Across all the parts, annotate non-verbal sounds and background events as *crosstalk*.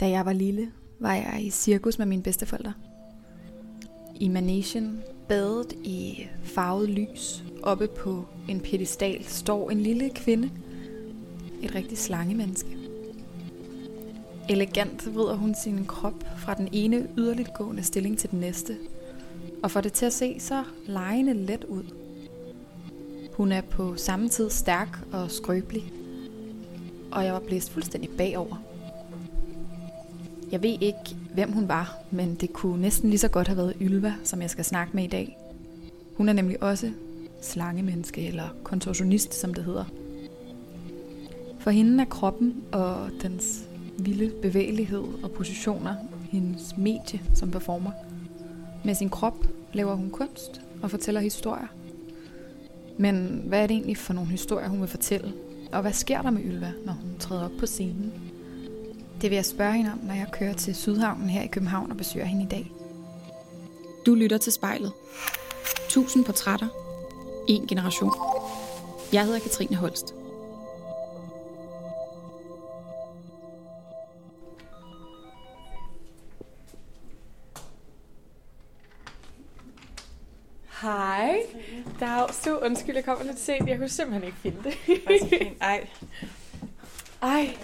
Da jeg var lille, var jeg i cirkus med mine bedsteforældre. I managen, badet i farvet lys, oppe på en pedestal, står en lille kvinde. Et rigtig slangemenneske. Elegant vrider hun sin krop fra den ene yderligt gående stilling til den næste, og får det til at se så lejende let ud. Hun er på samme tid stærk og skrøbelig, og jeg var blæst fuldstændig bagover. Jeg ved ikke, hvem hun var, men det kunne næsten lige så godt have været Ylva, som jeg skal snakke med i dag. Hun er nemlig også slangemenneske, eller kontorsionist, som det hedder. For hende er kroppen og dens vilde bevægelighed og positioner hendes medie som performer. Med sin krop laver hun kunst og fortæller historier. Men hvad er det egentlig for nogle historier, hun vil fortælle? Og hvad sker der med Ylva, når hun træder op på scenen? Det vil jeg spørge hende om, når jeg kører til Sydhavnen her i København og besøger hende i dag. Du lytter til spejlet. Tusind portrætter. En generation. Jeg hedder Katrine Holst. Hej. Dag, så undskyld, jeg kommer lidt sent. Jeg kunne simpelthen ikke finde det. Ej. Ej.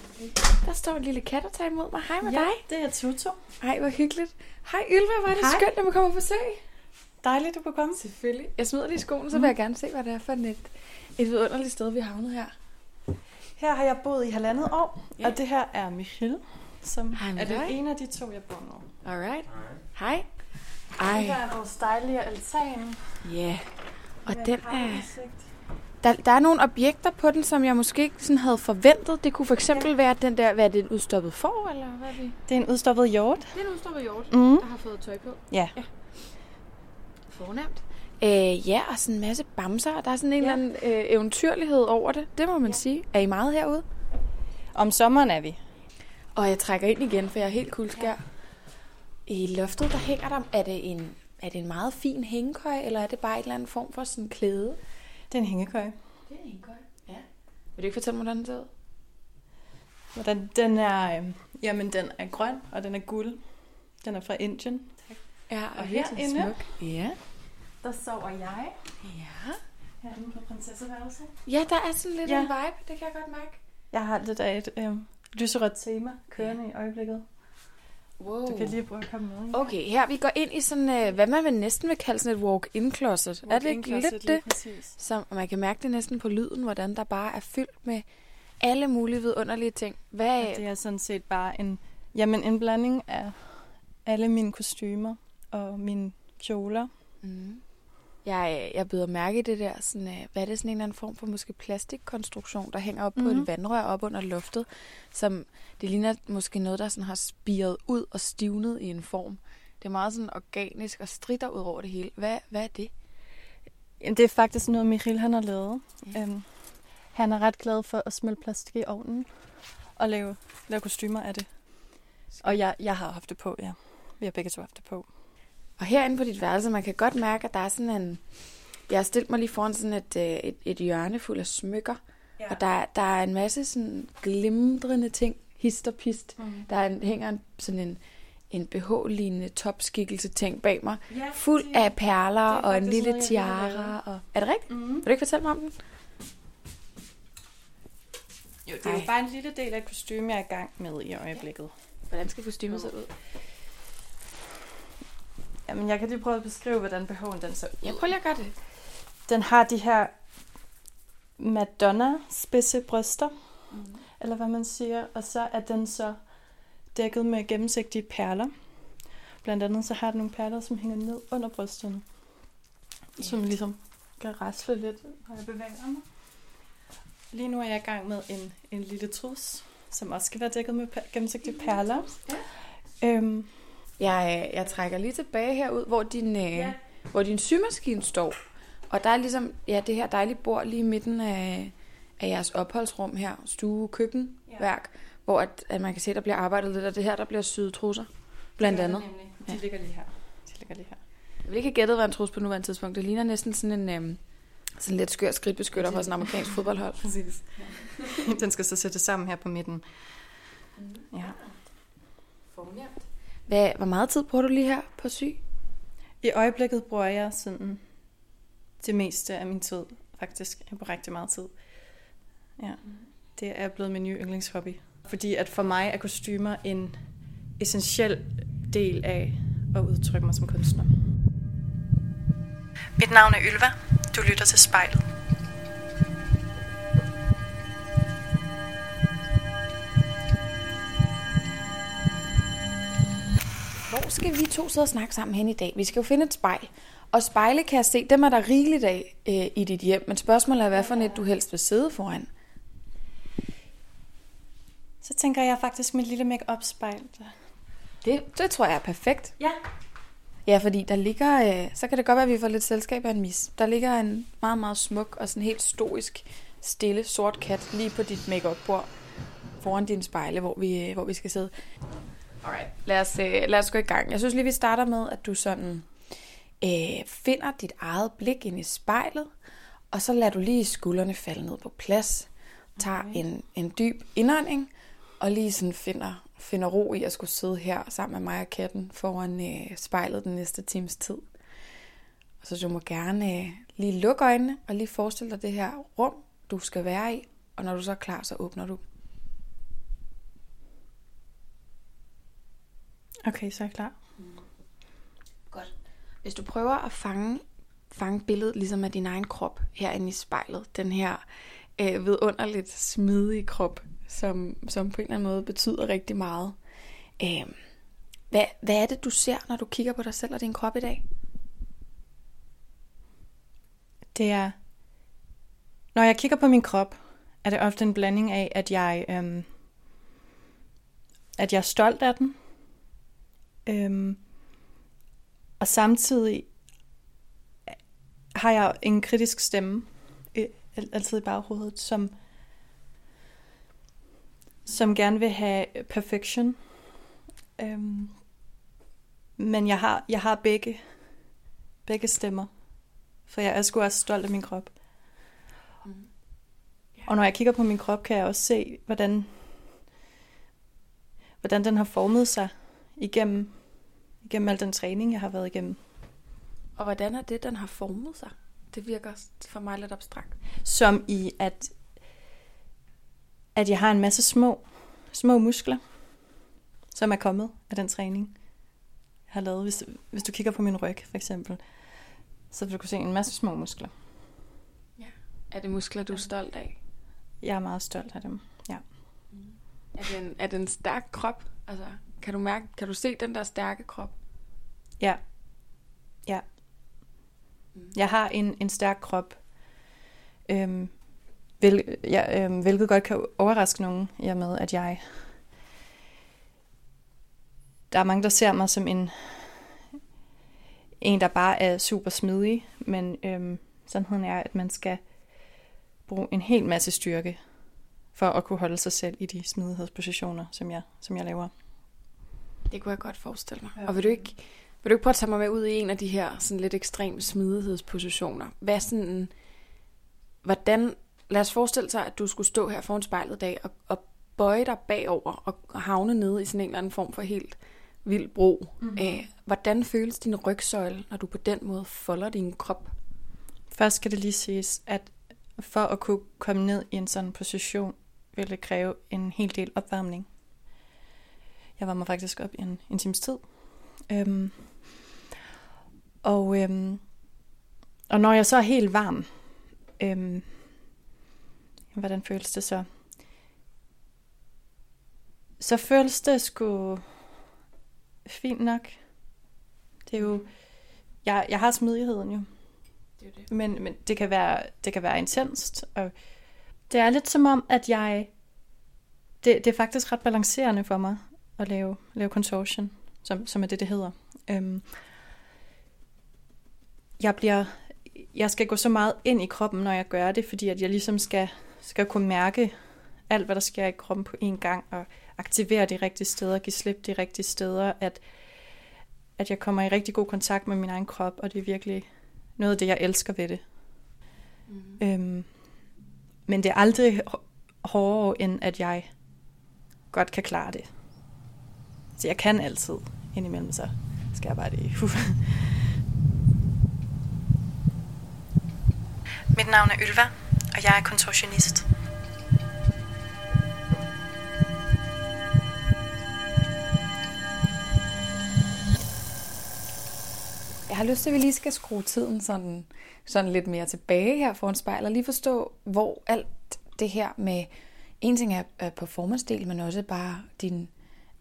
Der står en lille kat og tager imod mig. Hej med Ja, dig. det er Tuto. Ej, hvor hyggeligt. Hej Ylva, hvor er det Hej. skønt, at man kommer på besøg. Dejligt, du kunne komme. Selvfølgelig. Jeg smider lige skoene, så vil jeg gerne se, hvad det er for et, et vidunderligt sted, vi har havnet her. Her har jeg boet i halvandet år, Ja. og det her er Michelle, som Hej er den ene af de to, jeg bor med. Alright. Hej. Det Ej, her er vores dejlige altan. ja. Og med den er... havudsigt. Der, der er nogle objekter på den, som jeg måske ikke sådan havde forventet. Det kunne for eksempel ja. være den der, hvad er det, en udstoppet får, eller hvad er det? Det er en udstoppet hjort. Det er en udstoppet hjort, Mm. der har fået tøj på. Ja. Fornemt. Øh, ja, og sådan en masse bamser. Der er sådan en Ja. eller anden øh, eventyrlighed over det. Det må man ja. sige. Er I meget herude? Om sommeren er vi. Og jeg trækker ind igen, for jeg er helt kuldskær. Ja. I loftet, der hænger der... Er det en, er det en meget fin hængekøj, eller er det bare et eller andet form for sådan klæde? Det er en hængekøj. Det er en hængekøj, ja. Vil du ikke fortælle mig, hvordan den ser ud? Hvordan den er, øh, jamen den er grøn, og den er guld. Den er fra Indien. Ja, og herinde? smuk. Ja. Der sover jeg. Ja. Herinde på prinsesseværelset. Ja, der er sådan lidt Ja. en vibe, det kan jeg godt mærke. Jeg har lidt af et øh, lyserødt tema kørende i øjeblikket. Wow. Du kan lige prøve at komme med. ikke? Okay, her vi går ind i sådan, øh, hvad man vil næsten vil kalde sådan et walk-in closet. er det ikke closet, lidt det? Præcis. Som, og man kan mærke det næsten på lyden, hvordan der bare er fyldt med alle mulige vidunderlige ting. Hvad, Og det er sådan set bare en, jamen en blanding af alle mine kostymer og mine kjoler. Mm. Jeg, jeg byder mærke i det der, sådan, øh, hvad er det, sådan en eller anden form for måske plastikkonstruktion, der hænger op mm. på et Mhm. vandrør op under loftet, som det ligner måske noget, der sådan har spiret ud og stivnet i en form. Det er meget sådan organisk og strider ud over det hele. Hvad, hvad er det? Jamen, det er faktisk noget, Michiel han har lavet. Ja. Øhm, han er ret glad for at smelte plastik i ovnen og lave, lave kostymer af det. Og jeg, jeg har haft det på, ja. Vi har begge to haft det på. Og herinde på dit værelse, man kan godt mærke, at der er sådan en... Jeg har stillet mig lige foran sådan et, øh, et, et hjørne fuld af smykker. Ja. Og der, er- der er en masse sådan glimrende ting, hist og pist. Mm. Der er en, hænger en, sådan en, en BH-lignende topskikkelse ting bag mig. Ja, Fuld af perler det og en lille tiara. Og... Er det rigtigt? Mm. Vil du ikke fortælle mig om den? Jo, det er Ej. jo bare en lille del af et kostume, jeg er i gang med i øjeblikket. Hvordan skal kostymet se ud? Jamen, jeg kan lige prøve at beskrive, hvordan behoven den ser ud. Jeg prøver lige at gøre det. Den har de her Madonna-spidse bryster, Mm. eller hvad man siger, og så er den så dækket med gennemsigtige perler. Blandt andet så har den nogle perler, som hænger ned under brysterne, som ligesom kan rasle lidt, når jeg bevæger mig. Lige nu er jeg i gang med en, en lille trus, som også skal være dækket med per- gennemsigtige perler. Øhm, Jeg, jeg trækker lige tilbage herud, hvor din, øh, ja. hvor din symaskine står. Og der er ligesom ja, det her dejlige bord lige i midten af, af jeres opholdsrum her, stue, køkken, ja. værk, hvor at, at man kan se, at der bliver arbejdet lidt af det her, der bliver syet trusser, blandt det andet. det nemlig. De Ja. ligger lige her. De ligger lige her. Jeg vil ikke have gættet, hvad en trus på nuværende tidspunkt. Det ligner næsten sådan en øhm, sådan lidt skør skridtbeskytter fra sådan en amerikansk fodboldhold. *laughs* Præcis. Den skal så sættes sammen her på midten. Ja. fornemt. Hvad, hvor meget tid bruger du lige her på sy? I øjeblikket bruger jeg sådan det meste af min tid, faktisk. Jeg bruger rigtig meget tid. Ja, det er blevet min nye yndlingshobby. Fordi at for mig er kostymer en essentiel del af at udtrykke mig som kunstner. Mit navn er Ylva. Du lytter til spejlet. Skal vi to sidde og snakke sammen hen i dag? Vi skal jo finde et spejl. Og spejle kan jeg se, dem er der rigeligt af øh, i dit hjem. Men spørgsmålet er, hvad for et du helst vil sidde foran? Så tænker jeg faktisk mit lille make-up spejl. Det, det tror jeg er perfekt. Ja. Ja, fordi der ligger, øh, så kan det godt være, at vi får lidt selskab af en mis. Der ligger en meget, meget smuk og sådan helt stoisk, stille, sort kat lige på dit make bord foran din spejle, hvor vi, øh, hvor vi skal sidde. Alright, lad os, øh, lad os gå i gang. Jeg synes lige, vi starter med, at du sådan øh, finder dit eget blik ind i spejlet, og så lader du lige skuldrene falde ned på plads. Tager okay. en, en dyb indånding, og lige sådan finder, finder ro i at skulle sidde her sammen med mig og katten foran øh, spejlet den næste times tid. Og så du må gerne øh, lige lukke øjnene og lige forestille dig det her rum, du skal være i. Og når du så er klar, så åbner du. Okay, så er jeg klar. Godt. Hvis du prøver at fange, fange billedet ligesom af din egen krop herinde i spejlet, den her øh, vidunderligt smidige krop, som, som på en eller anden måde betyder rigtig meget. Øh, hvad, hvad er det, du ser, når du kigger på dig selv og din krop i dag? Det er, når jeg kigger på min krop, er det ofte en blanding af, at jeg, øhm, at jeg er stolt af den, øhm, og samtidig har jeg en kritisk stemme øh, altid i baghovedet, som som gerne vil have perfection. Øhm, men jeg har, jeg har begge, begge stemmer. For jeg er sgu også stolt af min krop. Mm. Yeah. Og når jeg kigger på min krop, kan jeg også se, hvordan, hvordan den har formet sig igennem, igennem al den træning, jeg har været igennem. Og hvordan er det, den har formet sig? Det virker for mig lidt abstrakt. Som i, at at jeg har en masse små, små muskler, som er kommet af den træning, jeg har lavet. Hvis, hvis du kigger på min ryg, for eksempel, så vil du kunne se en masse små muskler. Ja. Er det muskler, du er stolt af? Jeg er meget stolt af dem, ja. Mm. Er det en, er det en stærk krop? Altså, kan du mærke, kan du se den der stærke krop? Ja. Ja. Mm. Jeg har en, en stærk krop. Øhm, Hvil, ja, øh, hvilket godt kan overraske nogen, i og med, at jeg... Der er mange, der ser mig som en, en der bare er super smidig, men øh, sandheden er, at man skal bruge en hel masse styrke for at kunne holde sig selv i de smidighedspositioner, som jeg, som jeg laver. Det kunne jeg godt forestille mig. Ja. Og vil du ikke, vil du ikke prøve at tage mig med ud i en af de her sådan lidt ekstreme smidighedspositioner? Hvad sådan, hvordan lad os forestille sig, at du skulle stå her foran spejlet i dag og, og bøje dig bagover og havne nede i sådan en eller anden form for helt vild bro. Mm-hmm. Æh, hvordan føles din rygsøjle, når du på den måde folder din krop? Først skal det lige siges, at for at kunne komme ned i en sådan position, vil det kræve en hel del opvarmning. Jeg var mig faktisk op i en, en times tid. Øhm, og, øhm, og når jeg så er helt varm, øhm, Hvordan føles det så? Så føles det sgu fint nok. Det er jo... Jeg, jeg har smidigheden jo. Det er det. Men, men det, kan være, det kan være intenst. Og det er lidt som om, at jeg... Det, det er faktisk ret balancerende for mig at lave, lave consortium, som, som er det, det hedder. Øhm, jeg bliver... Jeg skal gå så meget ind i kroppen, når jeg gør det, fordi at jeg ligesom skal skal kunne mærke alt, hvad der sker i kroppen på én gang, og aktivere de rigtige steder, give slip de rigtige steder, at, at jeg kommer i rigtig god kontakt med min egen krop, og det er virkelig noget af det, jeg elsker ved det. Mm. Øhm, men det er aldrig hårdere, end at jeg godt kan klare det. Så jeg kan altid indimellem, så skal jeg bare det. *laughs* Mit navn er Ylva, og jeg er kontorsionist. Jeg har lyst til, at vi lige skal skrue tiden sådan, sådan lidt mere tilbage her foran spejlet, og lige forstå, hvor alt det her med, en ting er, er performance-del, men også bare din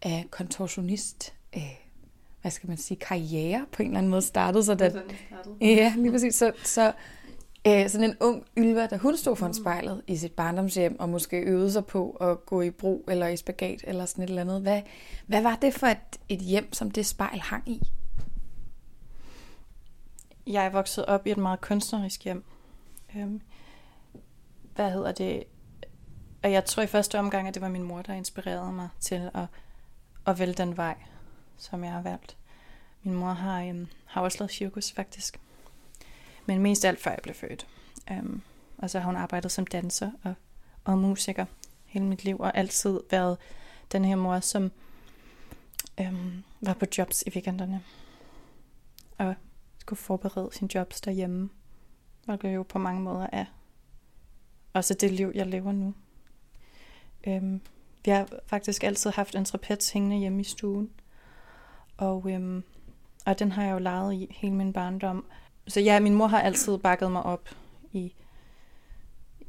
uh, kontorsionist, uh, hvad skal man sige, karriere på en eller anden måde startede. Så da, ja, lige præcis. Så, så uh, sådan en ung Ylva, da hun stod foran spejlet i sit barndomshjem, og måske øvede sig på at gå i bro eller i spagat eller sådan et eller andet. Hvad, hvad var det for et, et hjem, som det spejl hang i? Jeg er vokset op i et meget kunstnerisk hjem. Øhm, hvad hedder det? Og jeg tror i første omgang, at det var min mor, der inspirerede mig til at, at vælge den vej, som jeg har valgt. Min mor har, øhm, har også lavet cirkus, faktisk. Men mest alt før jeg blev født. Øhm, og så har hun arbejdet som danser og, og musiker hele mit liv, og altid været den her mor, som øhm, var på jobs i weekenderne. Og skulle forberede sin jobs derhjemme. hvilket jo på mange måder er også det liv, jeg lever nu. Øhm, vi har faktisk altid haft en trapez hængende hjemme i stuen. Og, øhm, og den har jeg jo leget i hele min barndom. Så ja, min mor har altid bakket mig op i,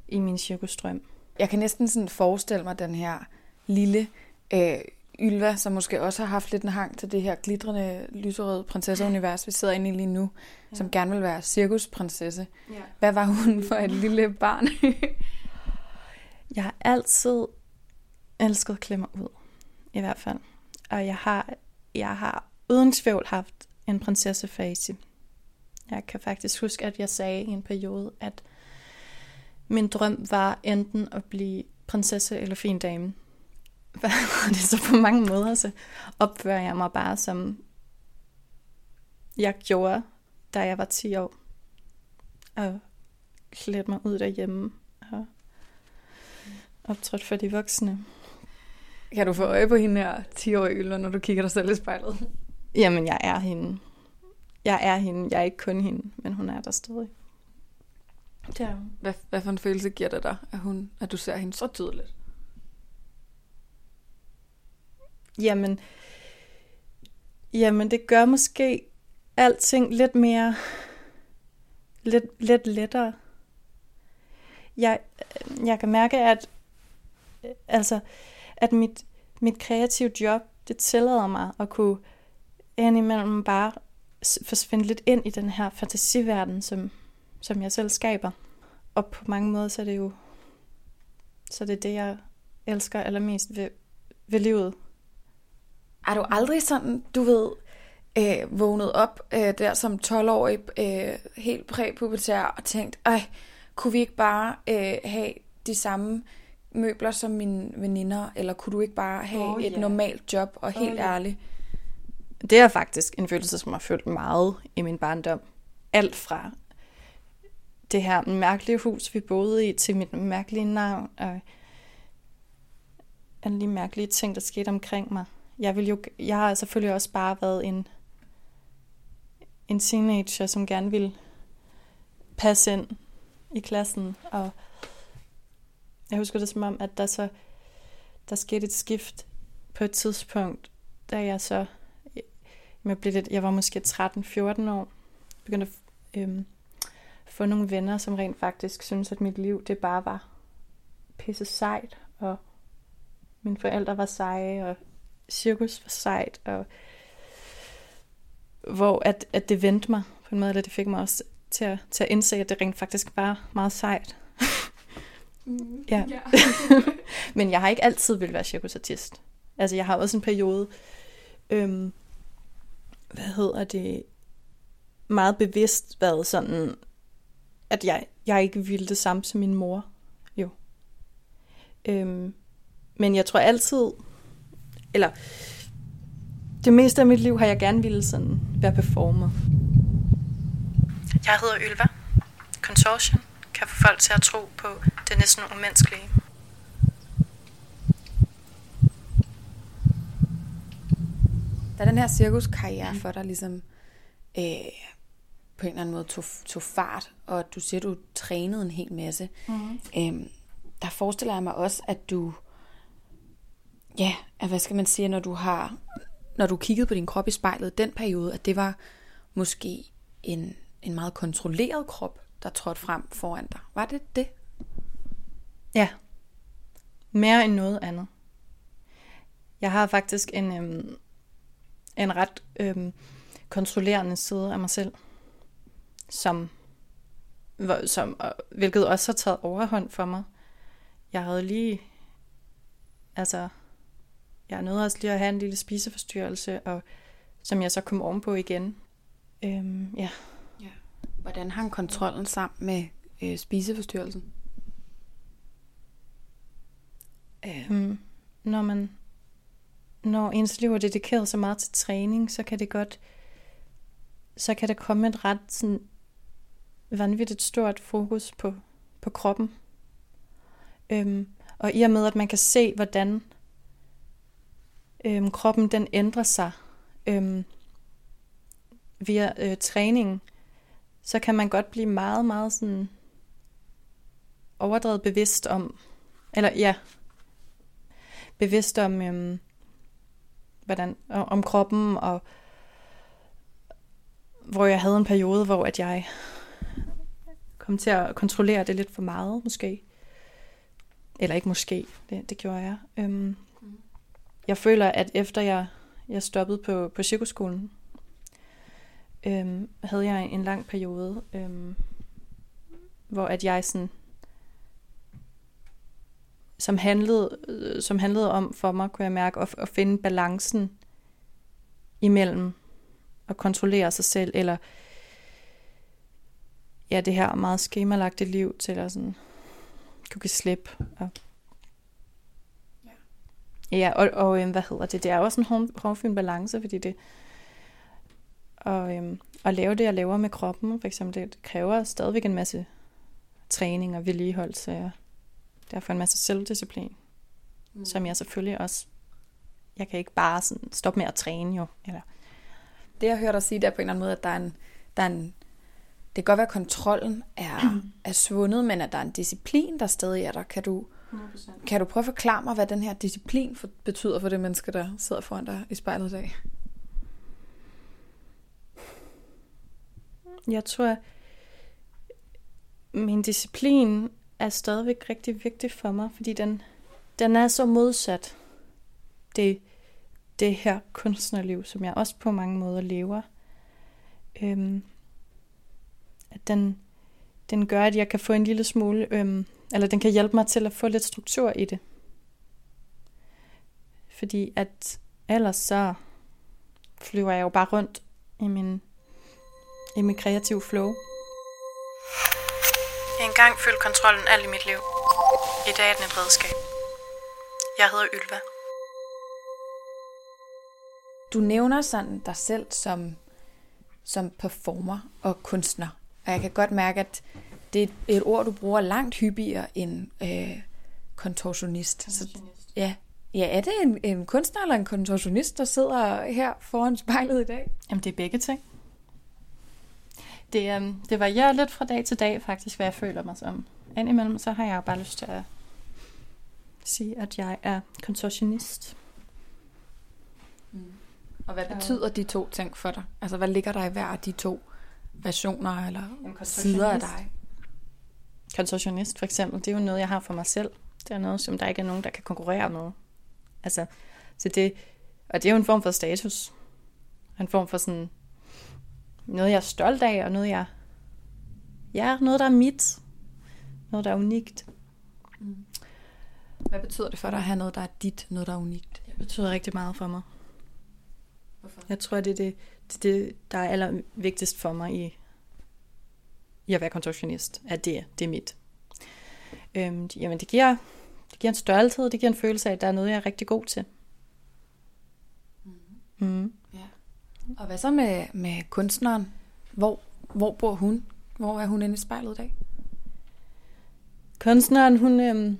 i min cirkusstrøm. Jeg kan næsten sådan forestille mig den her lille øh, Ylva, som måske også har haft lidt en hang til det her glitrende, lyserøde prinsesseunivers, vi sidder inde i lige nu, ja. som gerne vil være cirkusprinsesse. Ja. Hvad var hun for et lille barn? *laughs* jeg har altid elsket at ud, i hvert fald. Og jeg har, jeg har uden tvivl haft en prinsessefase. Jeg kan faktisk huske, at jeg sagde i en periode, at min drøm var enten at blive prinsesse eller fin dame *laughs* hvad det så på mange måder, så opfører jeg mig bare som jeg gjorde, da jeg var 10 år. Og klædte mig ud derhjemme og optrådte for de voksne. Kan du få øje på hende her 10-årige Ylva, når du kigger dig selv i spejlet? Jamen, jeg er hende. Jeg er hende. Jeg er ikke kun hende, men hun er der stadig. Er Hvad, hvad for en følelse giver det dig, at, hun, at du ser hende så tydeligt? Jamen, jamen det gør måske alting lidt mere, lidt, lidt lettere. Jeg, jeg kan mærke, at, altså, at mit, mit kreative job, det tillader mig at kunne indimellem bare forsvinde lidt ind i den her fantasiverden, som, som jeg selv skaber. Og på mange måder, så er det jo så det er det, jeg elsker allermest ved, ved livet. Er du aldrig sådan, du ved, øh, vågnet op øh, der som 12-årig, øh, helt præpubertær, og tænkt, ej, kunne vi ikke bare øh, have de samme møbler som mine veninder, eller kunne du ikke bare have oh, et normalt job, og helt oh, yeah. ærligt? Det er faktisk en følelse, som har følt meget i min barndom. Alt fra det her mærkelige hus, vi boede i, til mit mærkelige navn, og alle de mærkelige ting, der skete omkring mig jeg, vil jo, jeg har selvfølgelig også bare været en, en teenager, som gerne vil passe ind i klassen. Og jeg husker det som om, at der så der skete et skift på et tidspunkt, da jeg så jeg, blev lidt, jeg var måske 13-14 år, begyndte at øhm, få nogle venner, som rent faktisk synes at mit liv det bare var pisse sejt, og mine forældre var seje, og cirkus var sejt, og hvor at, at det vendte mig på en måde, eller det fik mig også til at, til at indse, at det rent faktisk var meget sejt. Mm, ja. ja. *laughs* Men jeg har ikke altid vil være cirkusartist. Altså jeg har også en periode, øhm, hvad hedder det, meget bevidst været sådan, at jeg, jeg ikke ville det samme som min mor. Jo. Øhm, men jeg tror altid, eller det meste af mit liv har jeg gerne ville sådan være performer. Jeg hedder Ylva. Consortium kan få folk til at tro på det næsten umenneskelige. Da den her cirkuskarriere for dig ligesom øh, på en eller anden måde tog, tog fart, og du siger, du trænede en hel masse, mm. øh, der forestiller jeg mig også, at du, ja, at hvad skal man sige, når du har, når du kiggede på din krop i spejlet, den periode, at det var måske en, en meget kontrolleret krop, der trådte frem foran dig. Var det det? Ja. Mere end noget andet. Jeg har faktisk en, øhm, en ret øhm, kontrollerende side af mig selv, som, som, hvilket også har taget overhånd for mig. Jeg havde lige, altså, jeg nåede også lige at have en lille spiseforstyrrelse, og som jeg så kom ovenpå igen. Øhm, ja. Hvordan hang kontrollen sammen med øh, spiseforstyrrelsen? Øhm, når man når ens liv er dedikeret så meget til træning, så kan det godt så kan der komme et ret sådan vanvittigt stort fokus på, på kroppen. Øhm, og i og med, at man kan se, hvordan øhm, kroppen den ændrer sig øhm, via øh, træning, så kan man godt blive meget, meget sådan overdrevet bevidst om, eller ja, bevidst om, øhm, hvordan, om kroppen, og hvor jeg havde en periode, hvor at jeg kom til at kontrollere det lidt for meget, måske. Eller ikke måske, det, det gjorde jeg. Øhm, jeg føler, at efter jeg, jeg stoppede på, på cirkuskolen, øhm, havde jeg en lang periode, øhm, hvor at jeg sådan, som handlede, som handlede om for mig, kunne jeg mærke, at, at finde balancen imellem at kontrollere sig selv, eller ja, det her meget skemalagte liv til at sådan kunne give slip. Og, ja, ja og, og øhm, hvad hedder det? Det er også en hårdfyn balance, fordi det og, øhm, at lave det, jeg laver med kroppen, for eksempel, det kræver stadigvæk en masse træning og vedligeholdelse. Og derfor en masse selvdisciplin, mm. som jeg selvfølgelig også, jeg kan ikke bare sådan stoppe med at træne jo. Eller. Det jeg hørte dig sige der på en eller anden måde, at der er en, der er en det kan godt være, at kontrollen er, *clears throat* er svundet, men at der er en disciplin, der stadig er der. Kan du, 100%. kan du prøve at forklare mig, hvad den her disciplin for, betyder for det menneske, der sidder foran dig i spejlet i dag? Jeg tror, min disciplin er stadigvæk rigtig vigtig for mig, fordi den, den er så modsat det, det her kunstnerliv, som jeg også på mange måder lever. Øhm, at den, den gør, at jeg kan få en lille smule, øhm, eller den kan hjælpe mig til at få lidt struktur i det. Fordi at ellers så flyver jeg jo bare rundt i min, i min kreative flow. En gang følte kontrollen alt i mit liv. I dag er den et redskab. Jeg hedder Ylva. Du nævner sådan dig selv som, som performer og kunstner. Og jeg kan godt mærke, at det er et ord, du bruger langt hyppigere end øh, kontorsionist. Så, ja. ja, er det en, en kunstner eller en kontorsionist, der sidder her foran spejlet i dag? Jamen, det er begge ting. Det, um, det varierer lidt fra dag til dag faktisk, hvad jeg føler mig som. Indimellem så har jeg bare lyst til at sige, at jeg er kontorsionist. Mm. Og hvad betyder de to ting for dig? Altså, hvad ligger der i hver af de to versioner eller sider af dig? Kontorsionist for eksempel, det er jo noget, jeg har for mig selv. Det er noget, som der ikke er nogen, der kan konkurrere med. Altså, så det, og det er jo en form for status. En form for sådan noget, jeg er stolt af, og noget, jeg... Ja, noget, der er mit. Noget, der er unikt. Mm. Hvad betyder det for dig at have noget, der er dit, noget, der er unikt? Det betyder rigtig meget for mig. Hvorfor? Jeg tror, det er det, det, det der er allervigtigst for mig i, i at være kontorsionist, at det, det er mit. Øhm, jamen, det giver, det giver en størrelse, det giver en følelse af, at der er noget, jeg er rigtig god til. Mm. Mm. Og hvad så med, med kunstneren? Hvor, hvor bor hun? Hvor er hun inde i spejlet i dag? Kunstneren, hun, øhm,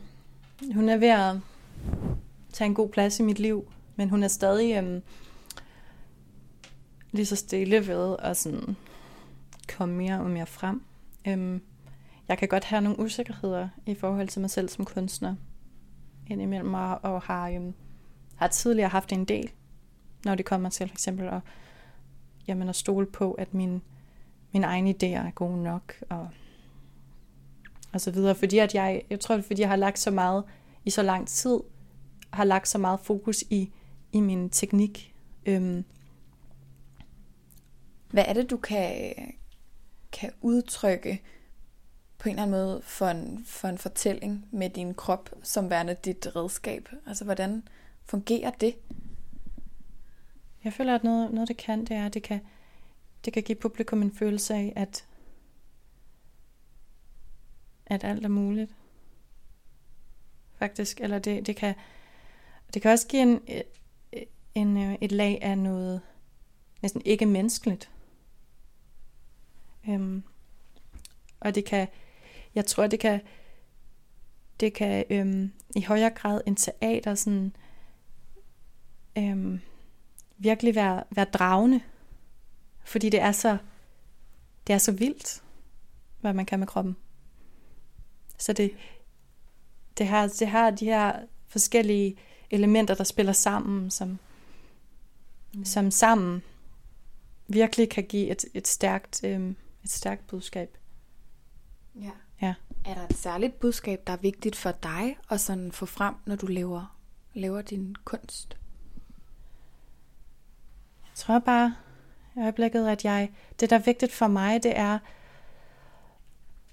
hun er ved at tage en god plads i mit liv, men hun er stadig, øhm, lige så stille ved at sådan komme mere og mere frem. Øhm, jeg kan godt have nogle usikkerheder i forhold til mig selv som kunstner indimellem og, og har, øhm, har tidligere haft en del, når det kommer til for eksempel at, jamen, at stole på, at min, min egen idéer er gode nok, og, og så videre. Fordi at jeg, jeg tror, det er, fordi jeg har lagt så meget i så lang tid, har lagt så meget fokus i, i min teknik. Øhm. Hvad er det, du kan, kan udtrykke på en eller anden måde for en, for en fortælling med din krop som værende dit redskab? Altså, hvordan fungerer det? Jeg føler, at noget, noget det kan, det er, at det kan, det kan give publikum en følelse af, at, at alt er muligt. Faktisk. Eller det, det, kan, det kan også give en, øh, øh, en, øh, et lag af noget næsten ikke menneskeligt. Øhm, og det kan, jeg tror, det kan, det kan øhm, i højere grad en teater sådan, øhm, virkelig være, være dragende. Fordi det er så, det er så vildt, hvad man kan med kroppen. Så det, det, har, det har de her forskellige elementer, der spiller sammen, som, mm. som sammen virkelig kan give et, et, stærkt, øhm, et stærkt budskab. Ja. ja. Er der et særligt budskab, der er vigtigt for dig at sådan få frem, når du laver, laver din kunst? Tror bare i øjeblikket, at jeg, det der er vigtigt for mig, det er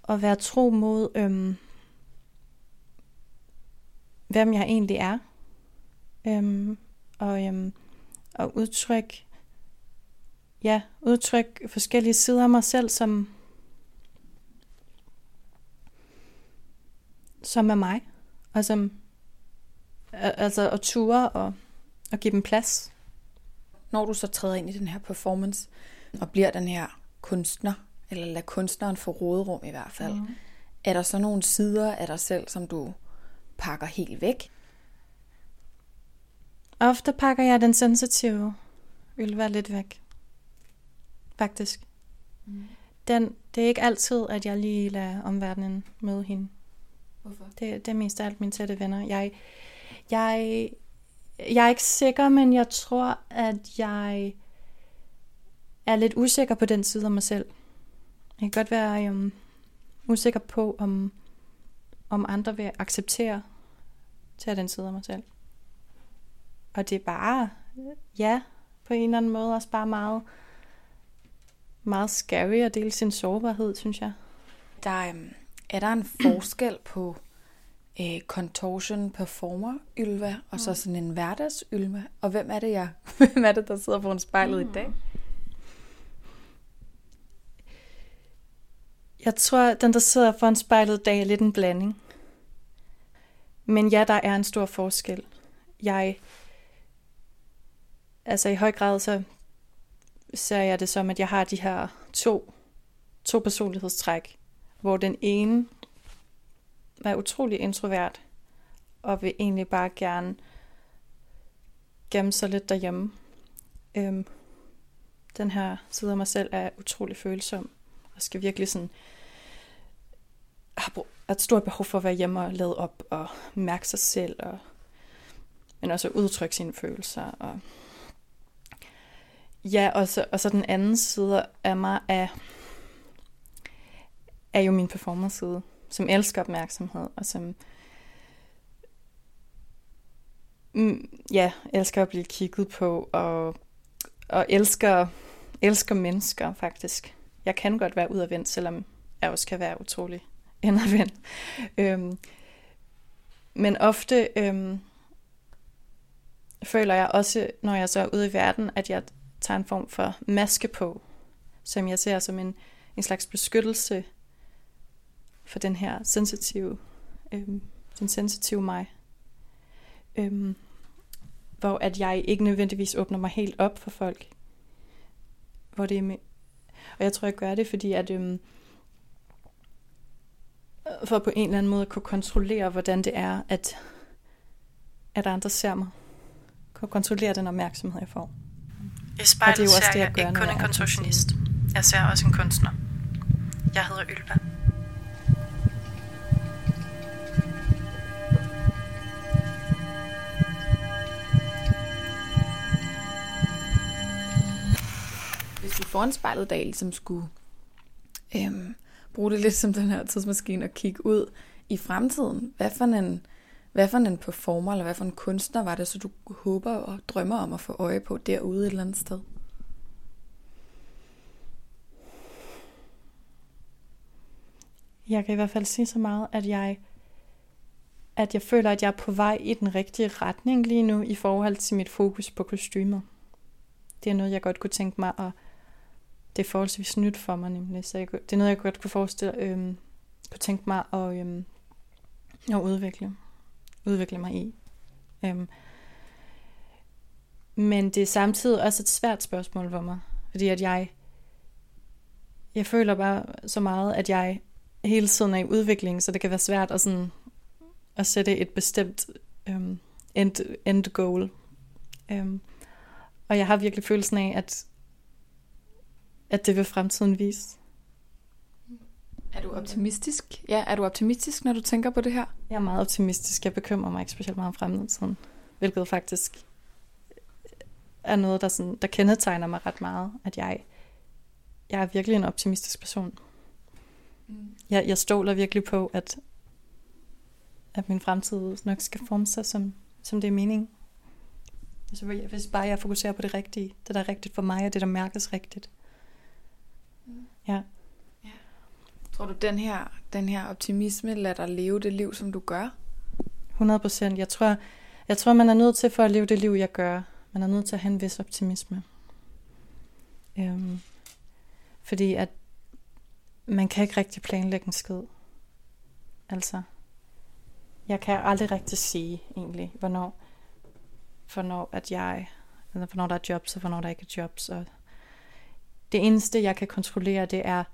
at være tro mod, øhm, hvem jeg egentlig er. Øhm, og, øhm, og udtryk, ja, udtryk forskellige sider af mig selv, som, som er mig, og som altså at ture og, og give dem plads. Når du så træder ind i den her performance, og bliver den her kunstner, eller lader kunstneren få råderum i hvert fald, mm. er der så nogle sider af dig selv, som du pakker helt væk? Ofte pakker jeg den sensitive vil være lidt væk. Faktisk. Mm. Den, det er ikke altid, at jeg lige lader omverdenen møde hende. Hvorfor? Det, det er mest af alt mine tætte venner. Jeg, jeg, jeg er ikke sikker, men jeg tror, at jeg er lidt usikker på den side af mig selv. Jeg kan godt være um, usikker på, om, om andre vil acceptere til den side af mig selv. Og det er bare, ja, på en eller anden måde også bare meget, meget scary at dele sin sårbarhed, synes jeg. Der, um, er der en forskel på øh, contortion performer Ylva, og så mm. sådan en hverdags Ylva? Og hvem er det, jeg, *laughs* hvem er det, der sidder foran spejlet mm. i dag? Jeg tror, den, der sidder foran spejlet i dag, er lidt en blanding. Men ja, der er en stor forskel. Jeg, altså i høj grad, så ser jeg det som, at jeg har de her to, to personlighedstræk, hvor den ene er utrolig introvert, og vil egentlig bare gerne gemme sig lidt derhjemme. Øhm, den her side af mig selv er utrolig følsom, og skal virkelig sådan har et stort behov for at være hjemme og lade op og mærke sig selv, og, men også udtrykke sine følelser. Og, ja, og så, og så den anden side af mig er, er jo min performance side som elsker opmærksomhed, og som mm, ja, elsker at blive kigget på, og, og elsker, elsker mennesker faktisk. Jeg kan godt være udadvendt, selvom jeg også kan være utrolig *laughs* indadvendt. øhm, men ofte øhm, føler jeg også, når jeg så er ude i verden, at jeg tager en form for maske på, som jeg ser som en, en slags beskyttelse for den her sensitive, øhm, den sensitive mig. Øhm, hvor at jeg ikke nødvendigvis åbner mig helt op for folk. Hvor det er med, og jeg tror, jeg gør det, fordi at øhm, for på en eller anden måde at kunne kontrollere, hvordan det er, at, at andre ser mig. Kunne kontrollere den opmærksomhed, jeg får. I spejlet det er jo også ser det, jeg jeg gør, ikke kun en kontortionist. Jeg ser også en kunstner. Jeg hedder Ylva. Hvis foran spejlet i dag ligesom skulle øhm, bruge det lidt som den her tidsmaskine og kigge ud i fremtiden, hvad for en, hvad for en performer eller hvad for en kunstner var det, så du håber og drømmer om at få øje på derude et eller andet sted? Jeg kan i hvert fald sige så meget, at jeg, at jeg føler, at jeg er på vej i den rigtige retning lige nu i forhold til mit fokus på kostymer. Det er noget, jeg godt kunne tænke mig, at det er forholdsvis nyt for mig nemlig. Så jeg, det er noget, jeg godt kunne forestille, øhm, kunne tænke mig at, øhm, at udvikle, udvikle mig i. Øhm, men det er samtidig også et svært spørgsmål for mig, fordi at jeg, jeg føler bare så meget, at jeg hele tiden er i udvikling, så det kan være svært at, sådan, at sætte et bestemt øhm, end, end goal. Øhm, og jeg har virkelig følelsen af, at, at det vil fremtiden vise. Er du optimistisk? Ja, er du optimistisk, når du tænker på det her? Jeg er meget optimistisk. Jeg bekymrer mig ikke specielt meget om fremtiden, hvilket faktisk er noget, der, sådan, der kendetegner mig ret meget, at jeg, jeg er virkelig en optimistisk person. Mm. Jeg, jeg stoler virkelig på, at, at min fremtid nok skal forme sig, som, som det er meningen. Altså, hvis bare jeg fokuserer på det rigtige, det der er rigtigt for mig, og det der mærkes rigtigt. Ja. Tror du, den her, den her optimisme lader dig leve det liv, som du gør? 100 procent. Jeg tror, jeg tror, man er nødt til for at leve det liv, jeg gør. Man er nødt til at have en vis optimisme. Øhm, fordi at man kan ikke rigtig planlægge en skid. Altså, jeg kan aldrig rigtig sige egentlig, hvornår, hvornår at jeg, eller hvornår der er jobs, og hvornår der ikke er jobs. Og det eneste, jeg kan kontrollere, det er,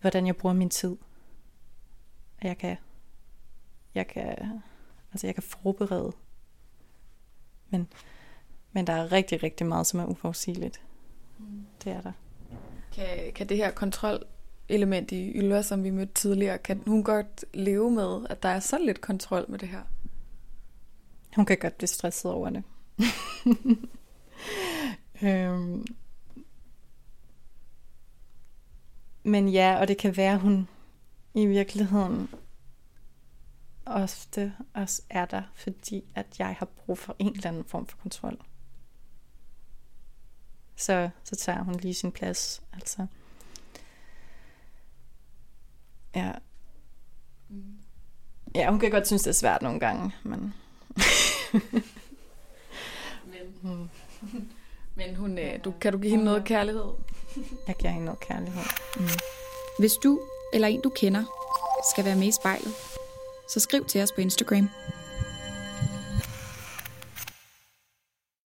hvordan jeg bruger min tid. Jeg kan, jeg kan, altså jeg kan forberede. Men, men der er rigtig, rigtig meget, som er uforudsigeligt. Mm. Det er der. Kan, kan det her kontrolelement i Ylva, som vi mødte tidligere, kan hun godt leve med, at der er så lidt kontrol med det her? Hun kan godt blive stresset over det. *laughs* øhm. Men ja, og det kan være, hun i virkeligheden ofte også er der, fordi at jeg har brug for en eller anden form for kontrol. Så, så tager hun lige sin plads. Altså. Ja. Ja, hun kan godt synes, det er svært nogle gange, men... *laughs* Men, *laughs* men hun, øh, du, kan du give hende noget kærlighed? *laughs* Jeg giver hende noget kærlighed. Mm. Hvis du eller en du kender skal være med i spejlet, så skriv til os på Instagram.